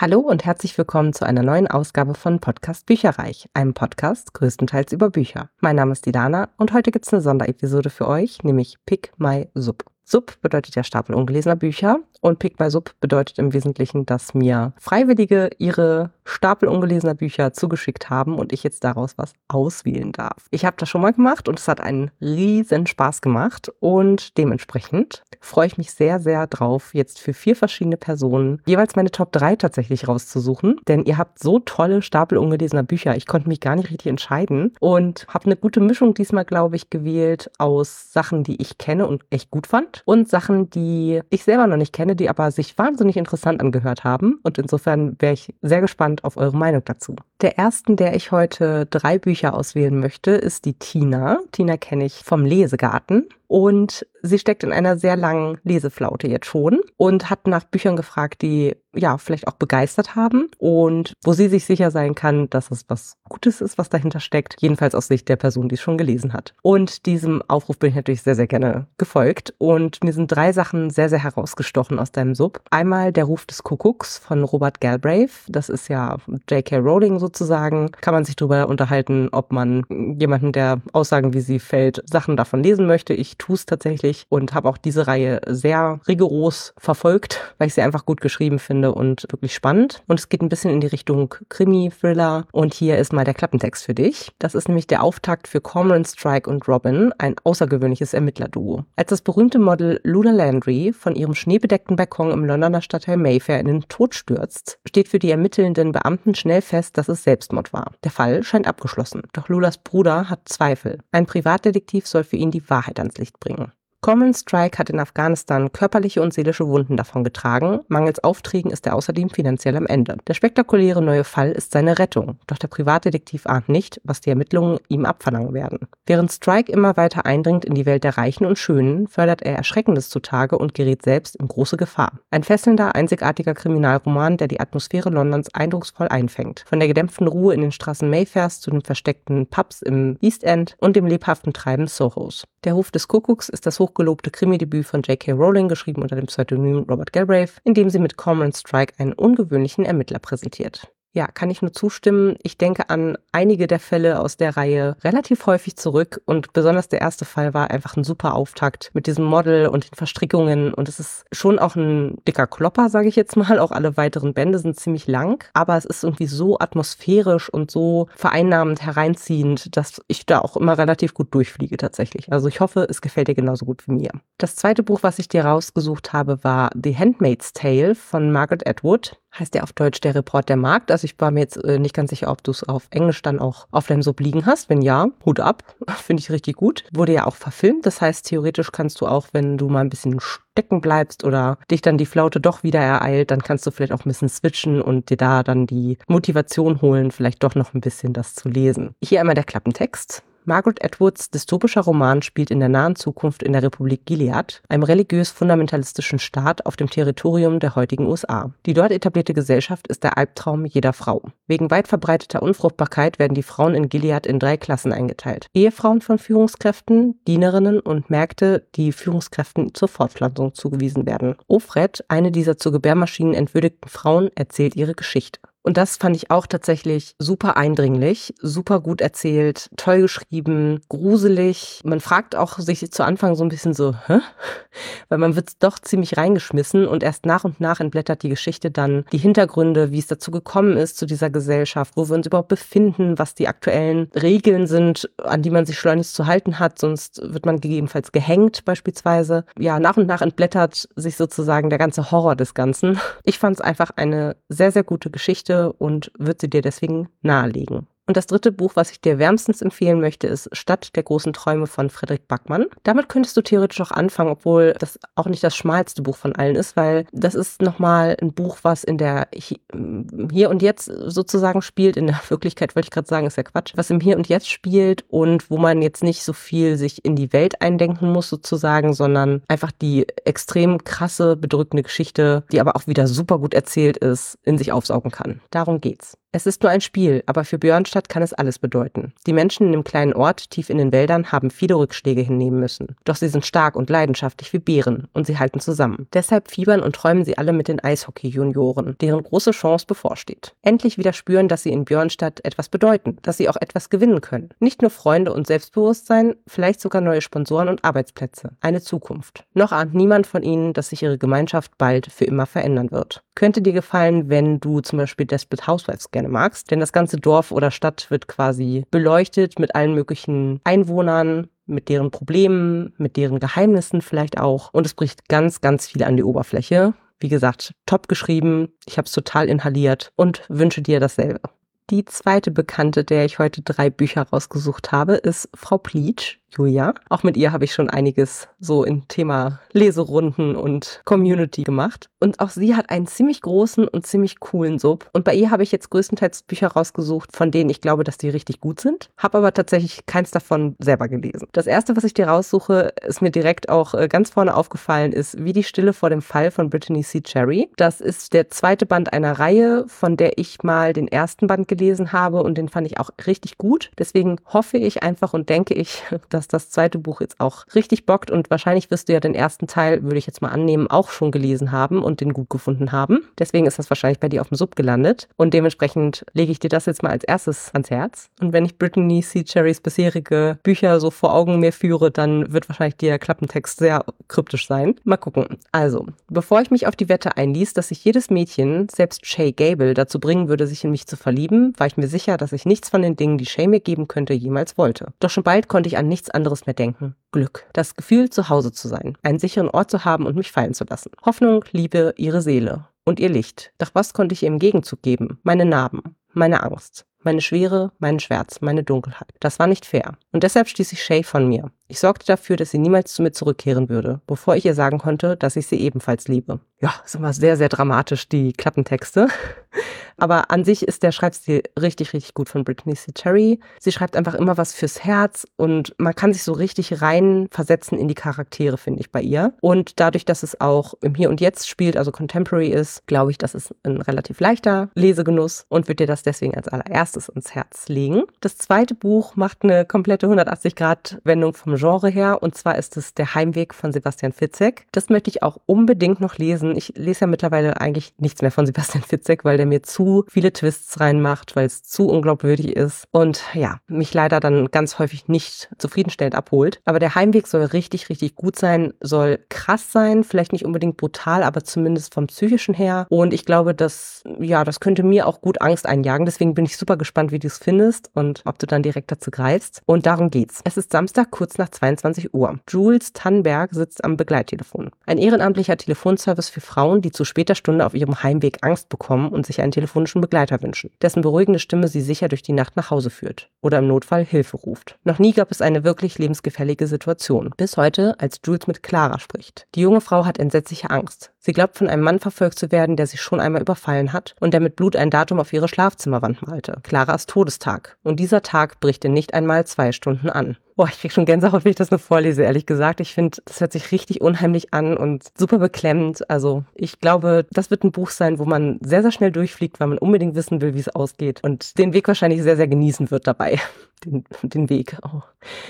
Hallo und herzlich willkommen zu einer neuen Ausgabe von Podcast Bücherreich, einem Podcast größtenteils über Bücher. Mein Name ist Didana und heute gibt's eine Sonderepisode für euch, nämlich Pick My Sub. Sub bedeutet ja Stapel ungelesener Bücher und Pick My Sub bedeutet im Wesentlichen, dass mir Freiwillige ihre Stapel ungelesener Bücher zugeschickt haben und ich jetzt daraus was auswählen darf. Ich habe das schon mal gemacht und es hat einen riesen Spaß gemacht und dementsprechend freue ich mich sehr, sehr drauf, jetzt für vier verschiedene Personen jeweils meine Top 3 tatsächlich rauszusuchen, denn ihr habt so tolle Stapel ungelesener Bücher. Ich konnte mich gar nicht richtig entscheiden und habe eine gute Mischung diesmal, glaube ich, gewählt aus Sachen, die ich kenne und echt gut fand und Sachen, die ich selber noch nicht kenne, die aber sich wahnsinnig interessant angehört haben und insofern wäre ich sehr gespannt, gespannt auf eure Meinung dazu. Der ersten, der ich heute drei Bücher auswählen möchte, ist die Tina. Tina kenne ich vom Lesegarten und sie steckt in einer sehr langen Leseflaute jetzt schon und hat nach Büchern gefragt, die ja vielleicht auch begeistert haben und wo sie sich sicher sein kann, dass es was Gutes ist, was dahinter steckt. Jedenfalls aus Sicht der Person, die es schon gelesen hat. Und diesem Aufruf bin ich natürlich sehr, sehr gerne gefolgt und mir sind drei Sachen sehr, sehr herausgestochen aus deinem Sub. Einmal der Ruf des Kuckucks von Robert Galbraith. Das ist ja J.K. Rowling sozusagen. Kann man sich darüber unterhalten, ob man jemanden, der Aussagen, wie sie fällt, Sachen davon lesen möchte. Ich tue es tatsächlich und habe auch diese Reihe sehr rigoros verfolgt, weil ich sie einfach gut geschrieben finde und wirklich spannend. Und es geht ein bisschen in die Richtung Krimi, Thriller. Und hier ist mal der Klappentext für dich. Das ist nämlich der Auftakt für Cormoran Strike und Robin, ein außergewöhnliches Ermittlerduo. Als das berühmte Model Luna Landry von ihrem schneebedeckten Balkon im Londoner Stadtteil Mayfair in den Tod stürzt, steht für die ermittelnden Beamten schnell fest, dass es Selbstmord war. Der Fall scheint abgeschlossen. Doch Lulas Bruder hat Zweifel. Ein Privatdetektiv soll für ihn die Wahrheit ans Licht bringen. Common Strike hat in Afghanistan körperliche und seelische Wunden davon getragen. Mangels Aufträgen ist er außerdem finanziell am Ende. Der spektakuläre neue Fall ist seine Rettung. Doch der Privatdetektiv ahnt nicht, was die Ermittlungen ihm abverlangen werden. Während Strike immer weiter eindringt in die Welt der Reichen und Schönen, fördert er Erschreckendes zutage und gerät selbst in große Gefahr. Ein fesselnder, einzigartiger Kriminalroman, der die Atmosphäre Londons eindrucksvoll einfängt. Von der gedämpften Ruhe in den Straßen Mayfairs zu den versteckten Pubs im East End und dem lebhaften Treiben Sohos. Der Hof des Kuckucks ist das hochgelobte Krimi-Debüt von J.K. Rowling, geschrieben unter dem Pseudonym Robert Galbraith, in dem sie mit Cormoran Strike einen ungewöhnlichen Ermittler präsentiert. Ja, kann ich nur zustimmen. Ich denke an einige der Fälle aus der Reihe relativ häufig zurück und besonders der erste Fall war einfach ein super Auftakt mit diesem Model und den Verstrickungen und es ist schon auch ein dicker Klopper, sage ich jetzt mal. Auch alle weiteren Bände sind ziemlich lang, aber es ist irgendwie so atmosphärisch und so vereinnahmend hereinziehend, dass ich da auch immer relativ gut durchfliege tatsächlich. Also ich hoffe, es gefällt dir genauso gut wie mir. Das zweite Buch, was ich dir rausgesucht habe, war The Handmaid's Tale von Margaret Atwood heißt der auf Deutsch der Report der Markt. Also ich war mir jetzt äh, nicht ganz sicher, ob du es auf Englisch dann auch auf deinem Sub liegen hast. Wenn ja, Hut ab, finde ich richtig gut. Wurde ja auch verfilmt. Das heißt, theoretisch kannst du auch, wenn du mal ein bisschen stecken bleibst oder dich dann die Flaute doch wieder ereilt, dann kannst du vielleicht auch ein bisschen switchen und dir da dann die Motivation holen, vielleicht doch noch ein bisschen das zu lesen. Hier einmal der Klappentext. Margaret Atwoods dystopischer Roman spielt in der nahen Zukunft in der Republik Gilead, einem religiös-fundamentalistischen Staat auf dem Territorium der heutigen USA. Die dort etablierte Gesellschaft ist der Albtraum jeder Frau. Wegen weit verbreiteter Unfruchtbarkeit werden die Frauen in Gilead in drei Klassen eingeteilt. Ehefrauen von Führungskräften, Dienerinnen und Märkte, die Führungskräften zur Fortpflanzung zugewiesen werden. Ofred, eine dieser zu Gebärmaschinen entwürdigten Frauen, erzählt ihre Geschichte. Und das fand ich auch tatsächlich super eindringlich, super gut erzählt, toll geschrieben, gruselig. Man fragt auch sich zu Anfang so ein bisschen so, hä? Weil man wird doch ziemlich reingeschmissen und erst nach und nach entblättert die Geschichte dann die Hintergründe, wie es dazu gekommen ist zu dieser Gesellschaft, wo wir uns überhaupt befinden, was die aktuellen Regeln sind, an die man sich schleunigst zu halten hat, sonst wird man gegebenenfalls gehängt beispielsweise. Ja, nach und nach entblättert sich sozusagen der ganze Horror des Ganzen. Ich fand es einfach eine sehr, sehr gute Geschichte und würde sie dir deswegen nahelegen. Und das dritte Buch, was ich dir wärmstens empfehlen möchte, ist Stadt der großen Träume von Frederik Backmann. Damit könntest du theoretisch auch anfangen, obwohl das auch nicht das schmalste Buch von allen ist, weil das ist nochmal ein Buch, was in der Hier und Jetzt sozusagen spielt. In der Wirklichkeit wollte ich gerade sagen, ist ja Quatsch. Was im Hier und Jetzt spielt und wo man jetzt nicht so viel sich in die Welt eindenken muss sozusagen, sondern einfach die extrem krasse, bedrückende Geschichte, die aber auch wieder super gut erzählt ist, in sich aufsaugen kann. Darum geht's. Es ist nur ein Spiel, aber für Björnstadt kann es alles bedeuten. Die Menschen in dem kleinen Ort tief in den Wäldern haben viele Rückschläge hinnehmen müssen. Doch sie sind stark und leidenschaftlich wie Bären und sie halten zusammen. Deshalb fiebern und träumen sie alle mit den Eishockey-Junioren, deren große Chance bevorsteht. Endlich wieder spüren, dass sie in Björnstadt etwas bedeuten, dass sie auch etwas gewinnen können. Nicht nur Freunde und Selbstbewusstsein, vielleicht sogar neue Sponsoren und Arbeitsplätze. Eine Zukunft. Noch ahnt niemand von ihnen, dass sich ihre Gemeinschaft bald für immer verändern wird. Könnte dir gefallen, wenn du zum Beispiel Desperate Housewives gerne magst, denn das ganze Dorf oder Stadt wird quasi beleuchtet mit allen möglichen Einwohnern, mit deren Problemen, mit deren Geheimnissen vielleicht auch. Und es bricht ganz, ganz viel an die Oberfläche. Wie gesagt, top geschrieben, ich habe es total inhaliert und wünsche dir dasselbe. Die zweite Bekannte, der ich heute drei Bücher rausgesucht habe, ist Frau Pleach. Julia. Auch mit ihr habe ich schon einiges so im Thema Leserunden und Community gemacht. Und auch sie hat einen ziemlich großen und ziemlich coolen Sub. Und bei ihr habe ich jetzt größtenteils Bücher rausgesucht, von denen ich glaube, dass die richtig gut sind. Habe aber tatsächlich keins davon selber gelesen. Das erste, was ich dir raussuche, ist mir direkt auch äh, ganz vorne aufgefallen, ist Wie die Stille vor dem Fall von Brittany C. Cherry. Das ist der zweite Band einer Reihe, von der ich mal den ersten Band gelesen habe und den fand ich auch richtig gut. Deswegen hoffe ich einfach und denke ich, dass dass das zweite Buch jetzt auch richtig bockt und wahrscheinlich wirst du ja den ersten Teil, würde ich jetzt mal annehmen, auch schon gelesen haben und den gut gefunden haben. Deswegen ist das wahrscheinlich bei dir auf dem Sub gelandet und dementsprechend lege ich dir das jetzt mal als erstes ans Herz. Und wenn ich Brittany C. Cherrys bisherige Bücher so vor Augen mir führe, dann wird wahrscheinlich der Klappentext sehr kryptisch sein. Mal gucken. Also, bevor ich mich auf die Wette einließ, dass sich jedes Mädchen, selbst Shay Gable, dazu bringen würde, sich in mich zu verlieben, war ich mir sicher, dass ich nichts von den Dingen, die Shay mir geben könnte, jemals wollte. Doch schon bald konnte ich an nichts anderes mehr denken. Glück. Das Gefühl, zu Hause zu sein. Einen sicheren Ort zu haben und mich fallen zu lassen. Hoffnung, Liebe, ihre Seele. Und ihr Licht. Doch was konnte ich ihr im Gegenzug geben? Meine Narben. Meine Angst. Meine Schwere, meinen Schmerz, meine Dunkelheit. Das war nicht fair. Und deshalb stieß ich Shay von mir. Ich sorgte dafür, dass sie niemals zu mir zurückkehren würde, bevor ich ihr sagen konnte, dass ich sie ebenfalls liebe. Ja, ist immer sehr, sehr dramatisch, die Klappentexte. Aber an sich ist der Schreibstil richtig, richtig gut von Brittany C. Cherry. Sie schreibt einfach immer was fürs Herz und man kann sich so richtig rein versetzen in die Charaktere, finde ich, bei ihr. Und dadurch, dass es auch im Hier und Jetzt spielt, also Contemporary ist, glaube ich, das ist ein relativ leichter Lesegenuss und wird dir das deswegen als allererstes ins Herz legen. Das zweite Buch macht eine komplette 180-Grad-Wendung vom Genre her und zwar ist es Der Heimweg von Sebastian Fitzek. Das möchte ich auch unbedingt noch lesen. Ich lese ja mittlerweile eigentlich nichts mehr von Sebastian Fitzek, weil der mir zu viele Twists reinmacht, weil es zu unglaubwürdig ist und ja, mich leider dann ganz häufig nicht zufriedenstellend abholt. Aber der Heimweg soll richtig, richtig gut sein, soll krass sein, vielleicht nicht unbedingt brutal, aber zumindest vom psychischen her. Und ich glaube, dass, ja, das könnte mir auch gut Angst einjagen. Deswegen bin ich super gespannt, wie du es findest und ob du dann direkt dazu greifst. Und darum geht's. Es ist Samstag kurz nach 22 Uhr. Jules Tannberg sitzt am Begleittelefon. Ein ehrenamtlicher Telefonservice für Frauen, die zu später Stunde auf ihrem Heimweg Angst bekommen und sich ein Telefon telefonischen Begleiter wünschen, dessen beruhigende Stimme sie sicher durch die Nacht nach Hause führt oder im Notfall Hilfe ruft. Noch nie gab es eine wirklich lebensgefährliche Situation. Bis heute, als Jules mit Clara spricht. Die junge Frau hat entsetzliche Angst. Sie glaubt, von einem Mann verfolgt zu werden, der sie schon einmal überfallen hat und der mit Blut ein Datum auf ihre Schlafzimmerwand malte. Claras Todestag. Und dieser Tag bricht in nicht einmal zwei Stunden an. Boah, ich krieg schon Gänsehaut, wenn ich das nur vorlese, ehrlich gesagt. Ich finde, das hört sich richtig unheimlich an und super beklemmend. Also ich glaube, das wird ein Buch sein, wo man sehr, sehr schnell durchfliegt, weil man unbedingt wissen will, wie es ausgeht und den Weg wahrscheinlich sehr, sehr genießen wird dabei den, den Weg. Oh.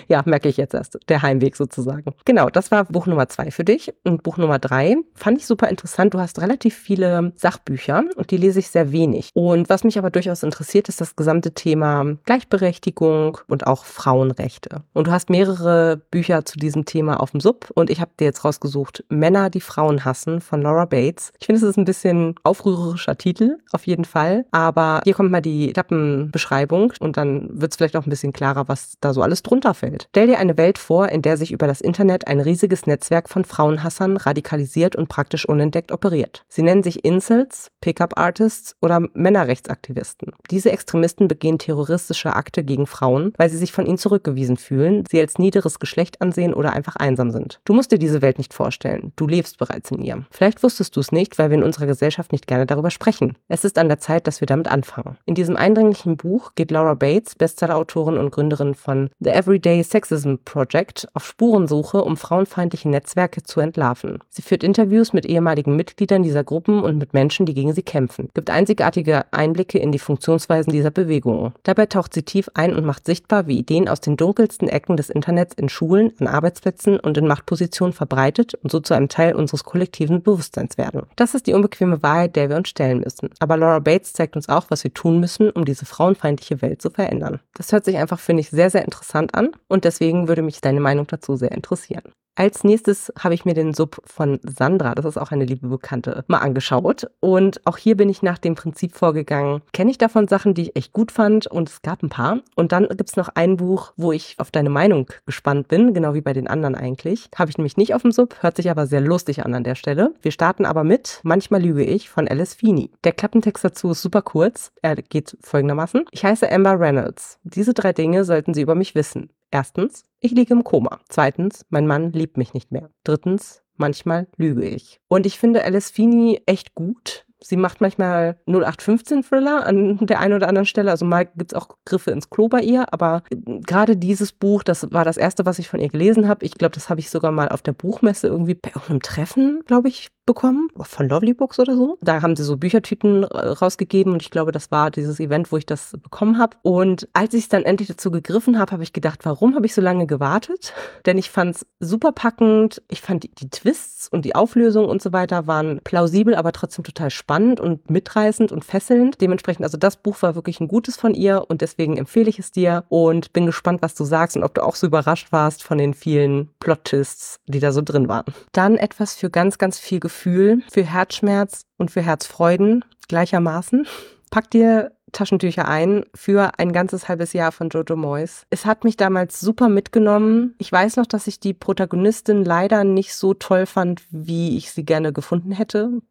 Ja, merke ich jetzt erst. Der Heimweg sozusagen. Genau, das war Buch Nummer zwei für dich. Und Buch Nummer drei fand ich super interessant. Du hast relativ viele Sachbücher und die lese ich sehr wenig. Und was mich aber durchaus interessiert, ist das gesamte Thema Gleichberechtigung und auch Frauenrechte. Und du hast mehrere Bücher zu diesem Thema auf dem Sub. Und ich habe dir jetzt rausgesucht Männer, die Frauen hassen von Laura Bates. Ich finde, es ist ein bisschen aufrührerischer Titel, auf jeden Fall. Aber hier kommt mal die Klappenbeschreibung und dann wird es vielleicht auch ein bisschen bisschen klarer, was da so alles drunter fällt. Stell dir eine Welt vor, in der sich über das Internet ein riesiges Netzwerk von Frauenhassern radikalisiert und praktisch unentdeckt operiert. Sie nennen sich Incels, Pickup-Artists oder Männerrechtsaktivisten. Diese Extremisten begehen terroristische Akte gegen Frauen, weil sie sich von ihnen zurückgewiesen fühlen, sie als niederes Geschlecht ansehen oder einfach einsam sind. Du musst dir diese Welt nicht vorstellen. Du lebst bereits in ihr. Vielleicht wusstest du es nicht, weil wir in unserer Gesellschaft nicht gerne darüber sprechen. Es ist an der Zeit, dass wir damit anfangen. In diesem eindringlichen Buch geht Laura Bates, Bestsellerautorin Autorin und Gründerin von The Everyday Sexism Project auf Spurensuche, um frauenfeindliche Netzwerke zu entlarven. Sie führt Interviews mit ehemaligen Mitgliedern dieser Gruppen und mit Menschen, die gegen sie kämpfen, gibt einzigartige Einblicke in die Funktionsweisen dieser Bewegungen. Dabei taucht sie tief ein und macht sichtbar, wie Ideen aus den dunkelsten Ecken des Internets in Schulen, an Arbeitsplätzen und in Machtpositionen verbreitet und so zu einem Teil unseres kollektiven Bewusstseins werden. Das ist die unbequeme Wahrheit, der wir uns stellen müssen. Aber Laura Bates zeigt uns auch, was wir tun müssen, um diese frauenfeindliche Welt zu verändern. Das hört sich einfach, finde ich, sehr, sehr interessant an und deswegen würde mich deine Meinung dazu sehr interessieren. Als nächstes habe ich mir den Sub von Sandra, das ist auch eine liebe Bekannte, mal angeschaut. Und auch hier bin ich nach dem Prinzip vorgegangen. Kenne ich davon Sachen, die ich echt gut fand und es gab ein paar. Und dann gibt es noch ein Buch, wo ich auf deine Meinung gespannt bin, genau wie bei den anderen eigentlich. Habe ich nämlich nicht auf dem Sub, hört sich aber sehr lustig an an der Stelle. Wir starten aber mit Manchmal lüge ich von Alice Feeney. Der Klappentext dazu ist super kurz. Er geht folgendermaßen. Ich heiße Amber Reynolds. Diese drei Dinge sollten Sie über mich wissen. Erstens, ich liege im Koma. Zweitens, mein Mann liebt mich nicht mehr. Drittens, manchmal lüge ich. Und ich finde Alice Feeney echt gut. Sie macht manchmal 0815-Thriller an der einen oder anderen Stelle. Also mal gibt es auch Griffe ins Klo bei ihr. Aber gerade dieses Buch, das war das erste, was ich von ihr gelesen habe. Ich glaube, das habe ich sogar mal auf der Buchmesse irgendwie bei irgendeinem Treffen, glaube ich, bekommen, von Lovely Books oder so. Da haben sie so Büchertüten rausgegeben und ich glaube, das war dieses Event, wo ich das bekommen habe. Und als ich es dann endlich dazu gegriffen habe, habe ich gedacht, warum habe ich so lange gewartet? Denn ich fand es super packend. Ich fand die, die Twists und die Auflösung und so weiter waren plausibel, aber trotzdem total spannend und mitreißend und fesselnd. Dementsprechend, also das Buch war wirklich ein gutes von ihr und deswegen empfehle ich es dir und bin gespannt, was du sagst und ob du auch so überrascht warst von den vielen Plot-Twists, die da so drin waren. Dann etwas für ganz, ganz viel Gefühl für Herzschmerz und für Herzfreuden gleichermaßen. Pack dir Taschentücher ein für ein ganzes halbes Jahr von Jojo Moyes. Es hat mich damals super mitgenommen. Ich weiß noch, dass ich die Protagonistin leider nicht so toll fand, wie ich sie gerne gefunden hätte.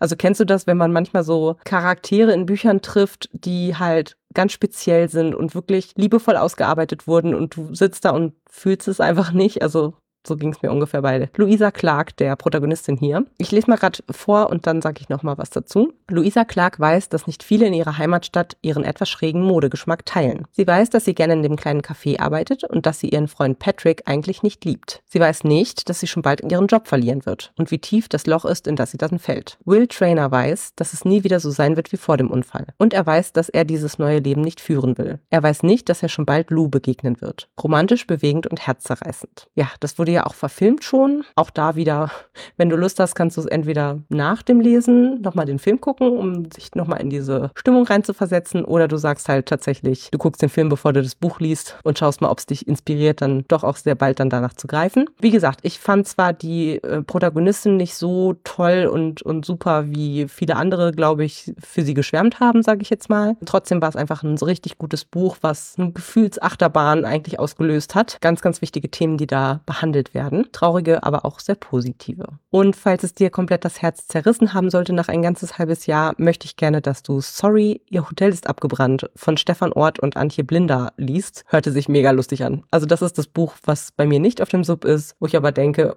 Also kennst du das, wenn man manchmal so Charaktere in Büchern trifft, die halt ganz speziell sind und wirklich liebevoll ausgearbeitet wurden und du sitzt da und fühlst es einfach nicht. Also so ging es mir ungefähr bei Louisa Clark, der Protagonistin hier. Ich lese mal gerade vor und dann sage ich noch mal was dazu. Louisa Clark weiß, dass nicht viele in ihrer Heimatstadt ihren etwas schrägen Modegeschmack teilen. Sie weiß, dass sie gerne in dem kleinen Café arbeitet und dass sie ihren Freund Patrick eigentlich nicht liebt. Sie weiß nicht, dass sie schon bald ihren Job verlieren wird und wie tief das Loch ist, in das sie dann fällt. Will Trainer weiß, dass es nie wieder so sein wird wie vor dem Unfall. Und er weiß, dass er dieses neue Leben nicht führen will. Er weiß nicht, dass er schon bald Lou begegnen wird. Romantisch, bewegend und herzzerreißend. Ja, das wurde ja ja auch verfilmt schon. Auch da wieder, wenn du Lust hast, kannst du es entweder nach dem Lesen nochmal den Film gucken, um sich nochmal in diese Stimmung reinzuversetzen. Oder du sagst halt tatsächlich, du guckst den Film, bevor du das Buch liest und schaust mal, ob es dich inspiriert, dann doch auch sehr bald dann danach zu greifen. Wie gesagt, ich fand zwar die äh, Protagonistin nicht so toll und, und super, wie viele andere, glaube ich, für sie geschwärmt haben, sage ich jetzt mal. Trotzdem war es einfach ein so richtig gutes Buch, was eine Gefühlsachterbahn eigentlich ausgelöst hat. Ganz, ganz wichtige Themen, die da behandelt behandelt werden. Traurige, aber auch sehr positive. Und falls es dir komplett das Herz zerrissen haben sollte nach ein ganzes halbes Jahr, möchte ich gerne, dass du Sorry, ihr Hotel ist abgebrannt von Stefan Ort und Antje Blinder liest. Hörte sich mega lustig an. Also das ist das Buch, was bei mir nicht auf dem Sub ist, wo ich aber denke,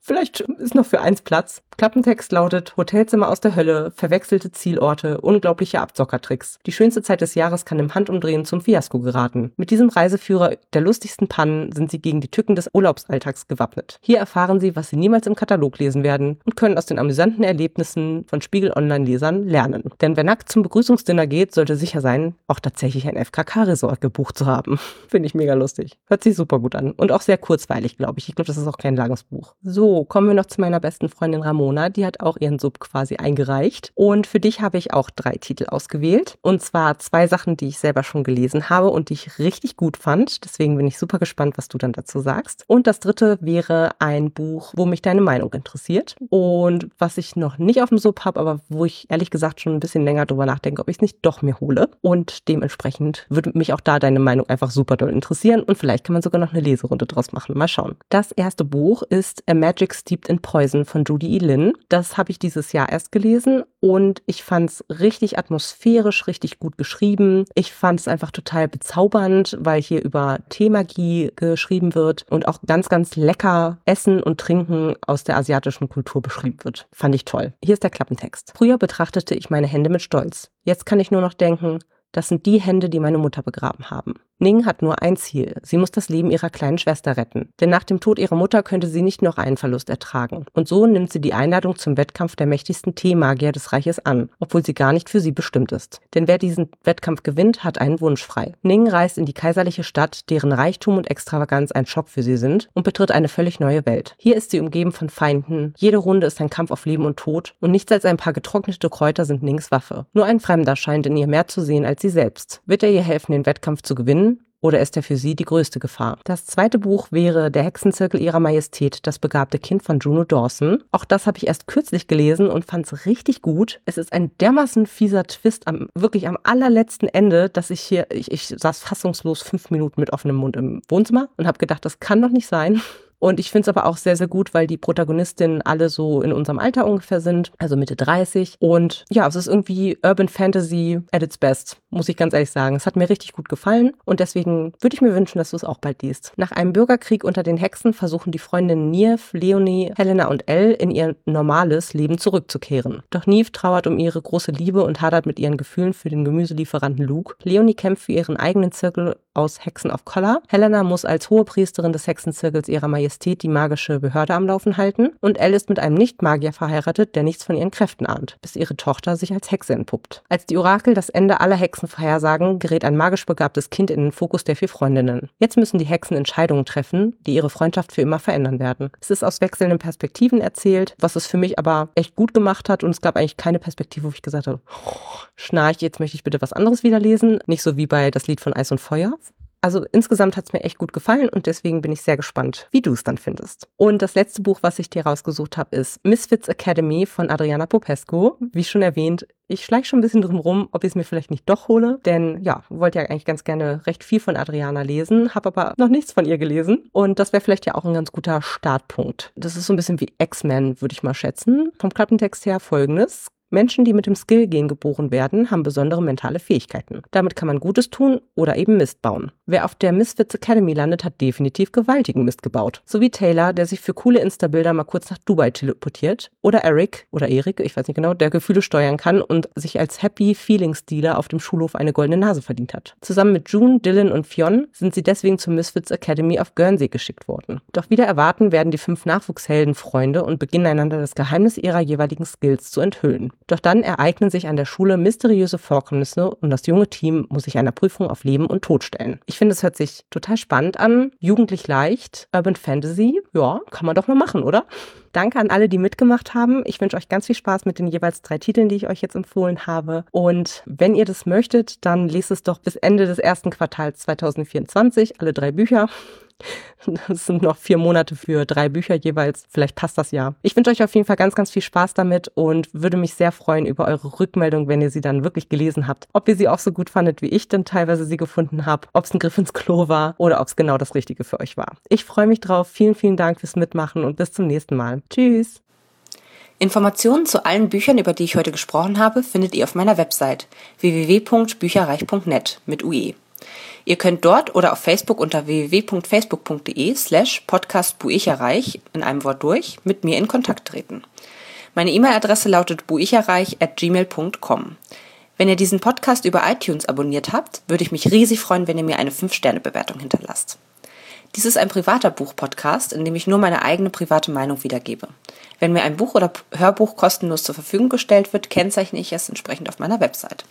Vielleicht ist noch für eins Platz. Klappentext lautet Hotelzimmer aus der Hölle, verwechselte Zielorte, unglaubliche Abzockertricks. Die schönste Zeit des Jahres kann im Handumdrehen zum Fiasko geraten. Mit diesem Reiseführer der lustigsten Pannen sind sie gegen die Tücken des Urlaubsalltags gewappnet. Hier erfahren sie, was sie niemals im Katalog lesen werden und können aus den amüsanten Erlebnissen von Spiegel Online-Lesern lernen. Denn wer nackt zum Begrüßungsdinner geht, sollte sicher sein, auch tatsächlich ein FKK-Resort gebucht zu haben. Finde ich mega lustig. Hört sich super gut an. Und auch sehr kurzweilig, glaube ich. Ich glaube, das ist auch kein langes Buch. So, kommen wir noch zu meiner besten Freundin Ramona. Die hat auch ihren Sub quasi eingereicht. Und für dich habe ich auch drei Titel ausgewählt. Und zwar zwei Sachen, die ich selber schon gelesen habe und die ich richtig gut fand. Deswegen bin ich super gespannt, was du dann dazu sagst. Und das dritte wäre ein Buch, wo mich deine Meinung interessiert. Und was ich noch nicht auf dem Sub habe, aber wo ich ehrlich gesagt schon ein bisschen länger drüber nachdenke, ob ich es nicht doch mir hole. Und dementsprechend würde mich auch da deine Meinung einfach super doll interessieren. Und vielleicht kann man sogar noch eine Leserunde draus machen. Mal schauen. Das erste Buch ist A Magic Steeped in Poison von Judy E. Lin. Das habe ich dieses Jahr erst gelesen und ich fand es richtig atmosphärisch, richtig gut geschrieben. Ich fand es einfach total bezaubernd, weil hier über Teemagie geschrieben wird und auch ganz, ganz lecker Essen und Trinken aus der asiatischen Kultur beschrieben wird. Fand ich toll. Hier ist der Klappentext. Früher betrachtete ich meine Hände mit Stolz. Jetzt kann ich nur noch denken, Das sind die Hände, die meine Mutter begraben haben. Ning hat nur ein Ziel. Sie muss das Leben ihrer kleinen Schwester retten. Denn nach dem Tod ihrer Mutter könnte sie nicht noch einen Verlust ertragen. Und so nimmt sie die Einladung zum Wettkampf der mächtigsten Tee-Magier des Reiches an, obwohl sie gar nicht für sie bestimmt ist. Denn wer diesen Wettkampf gewinnt, hat einen Wunsch frei. Ning reist in die kaiserliche Stadt, deren Reichtum und Extravaganz ein Schock für sie sind, und betritt eine völlig neue Welt. Hier ist sie umgeben von Feinden. Jede Runde ist ein Kampf auf Leben und Tod. Und nichts als ein paar getrocknete Kräuter sind Nings Waffe. Nur ein Fremder scheint in ihr mehr zu sehen als sie selbst. Wird er ihr helfen, den Wettkampf zu gewinnen? Oder ist er für sie die größte Gefahr? Das zweite Buch wäre Der Hexenzirkel ihrer Majestät, das begabte Kind von Juno Dawson. Auch das habe ich erst kürzlich gelesen und fand es richtig gut. Es ist ein dermaßen fieser Twist am wirklich am allerletzten Ende, dass ich hier, ich, ich saß fassungslos fünf Minuten mit offenem Mund im Wohnzimmer und habe gedacht, das kann doch nicht sein. Und ich finde es aber auch sehr, sehr gut, weil die Protagonistinnen alle so in unserem Alter ungefähr sind, also Mitte 30. Und ja, es ist irgendwie Urban Fantasy at its best, muss ich ganz ehrlich sagen. Es hat mir richtig gut gefallen und deswegen würde ich mir wünschen, dass du es auch bald liest. Nach einem Bürgerkrieg unter den Hexen versuchen die Freundinnen Neve, Leonie, Helena und Elle in ihr normales Leben zurückzukehren. Doch Neve trauert um ihre große Liebe und hadert mit ihren Gefühlen für den Gemüselieferanten Luke. Leonie kämpft für ihren eigenen Zirkel aus Hexen of Color. Helena muss als hohe Priesterin des Hexenzirkels ihrer Majestät die magische Behörde am Laufen halten. Und Elle ist mit einem Nicht-Magier verheiratet, der nichts von ihren Kräften ahnt, bis ihre Tochter sich als Hexe entpuppt. Als die Orakel das Ende aller Hexen vorhersagen, gerät ein magisch begabtes Kind in den Fokus der vier Freundinnen. Jetzt müssen die Hexen Entscheidungen treffen, die ihre Freundschaft für immer verändern werden. Es ist aus wechselnden Perspektiven erzählt, was es für mich aber echt gut gemacht hat und es gab eigentlich keine Perspektive, wo ich gesagt habe, oh, schnarch, jetzt möchte ich bitte was anderes wieder lesen. Nicht so wie bei das Lied von Eis und Feuer, also insgesamt hat es mir echt gut gefallen und deswegen bin ich sehr gespannt, wie du es dann findest. Und das letzte Buch, was ich dir rausgesucht habe, ist Misfits Academy von Adriana Popescu. Wie schon erwähnt, ich schleiche schon ein bisschen drum rum, ob ich es mir vielleicht nicht doch hole, denn ja, wollte ja eigentlich ganz gerne recht viel von Adriana lesen, habe aber noch nichts von ihr gelesen und das wäre vielleicht ja auch ein ganz guter Startpunkt. Das ist so ein bisschen wie X-Men, würde ich mal schätzen. Vom Klappentext her folgendes. Menschen, die mit dem Skill-Gen geboren werden, haben besondere mentale Fähigkeiten. Damit kann man Gutes tun oder eben Mist bauen. Wer auf der Misfits Academy landet, hat definitiv gewaltigen Mist gebaut. So wie Taylor, der sich für coole Insta-Bilder mal kurz nach Dubai teleportiert. Oder Eric, oder Erik, ich weiß nicht genau, der Gefühle steuern kann und sich als Happy Feelings Dealer auf dem Schulhof eine goldene Nase verdient hat. Zusammen mit June, Dylan und Fionn sind sie deswegen zur Misfits Academy auf Guernsey geschickt worden. Doch wieder erwarten werden die fünf Nachwuchshelden Freunde und beginnen einander das Geheimnis ihrer jeweiligen Skills zu enthüllen. Doch dann ereignen sich an der Schule mysteriöse Vorkommnisse und das junge Team muss sich einer Prüfung auf Leben und Tod stellen. Ich finde, es hört sich total spannend an, jugendlich leicht, Urban Fantasy. Ja, kann man doch mal machen, oder? Danke an alle, die mitgemacht haben. Ich wünsche euch ganz viel Spaß mit den jeweils drei Titeln, die ich euch jetzt empfohlen habe. Und wenn ihr das möchtet, dann lest es doch bis Ende des ersten Quartals 2024, alle drei Bücher. Das sind noch vier Monate für drei Bücher jeweils. Vielleicht passt das ja. Ich wünsche euch auf jeden Fall ganz, ganz viel Spaß damit und würde mich sehr freuen über eure Rückmeldung, wenn ihr sie dann wirklich gelesen habt. Ob ihr sie auch so gut fandet, wie ich dann teilweise sie gefunden habe, ob es ein Griff ins Klo war oder ob es genau das Richtige für euch war. Ich freue mich drauf. Vielen, vielen Dank fürs Mitmachen und bis zum nächsten Mal. Tschüss. Informationen zu allen Büchern, über die ich heute gesprochen habe, findet ihr auf meiner Website www.bücherreich.net mit UE. Ihr könnt dort oder auf Facebook unter www.facebook.de slash podcastbuicherreich in einem Wort durch mit mir in Kontakt treten. Meine E-Mail-Adresse lautet buicherreich at gmail.com. Wenn ihr diesen Podcast über iTunes abonniert habt, würde ich mich riesig freuen, wenn ihr mir eine 5-Sterne-Bewertung hinterlasst. Dies ist ein privater Buch-Podcast, in dem ich nur meine eigene private Meinung wiedergebe. Wenn mir ein Buch oder Hörbuch kostenlos zur Verfügung gestellt wird, kennzeichne ich es entsprechend auf meiner Website.